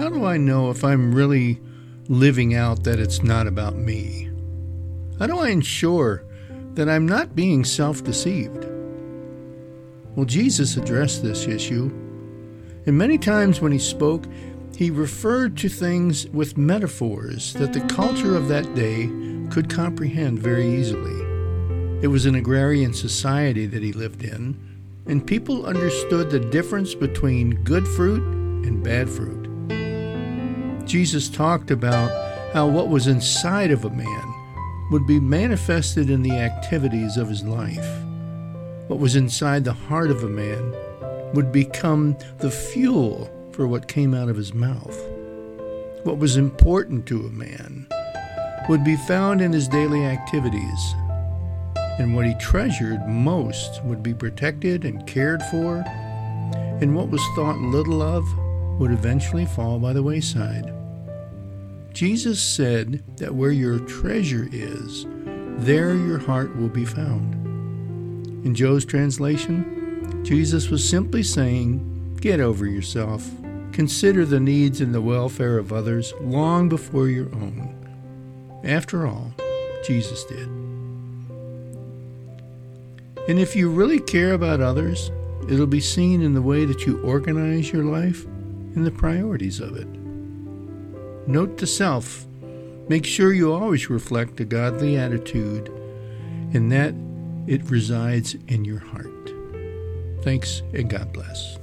How do I know if I'm really living out that it's not about me? How do I ensure that I'm not being self deceived? Well, Jesus addressed this issue, and many times when he spoke, he referred to things with metaphors that the culture of that day could comprehend very easily. It was an agrarian society that he lived in, and people understood the difference between good fruit and bad fruit. Jesus talked about how what was inside of a man would be manifested in the activities of his life. What was inside the heart of a man would become the fuel for what came out of his mouth. What was important to a man would be found in his daily activities, and what he treasured most would be protected and cared for, and what was thought little of would eventually fall by the wayside. Jesus said that where your treasure is, there your heart will be found. In Joe's translation, Jesus was simply saying, Get over yourself. Consider the needs and the welfare of others long before your own. After all, Jesus did. And if you really care about others, it'll be seen in the way that you organize your life and the priorities of it. Note to self make sure you always reflect a godly attitude and that it resides in your heart. Thanks and God bless.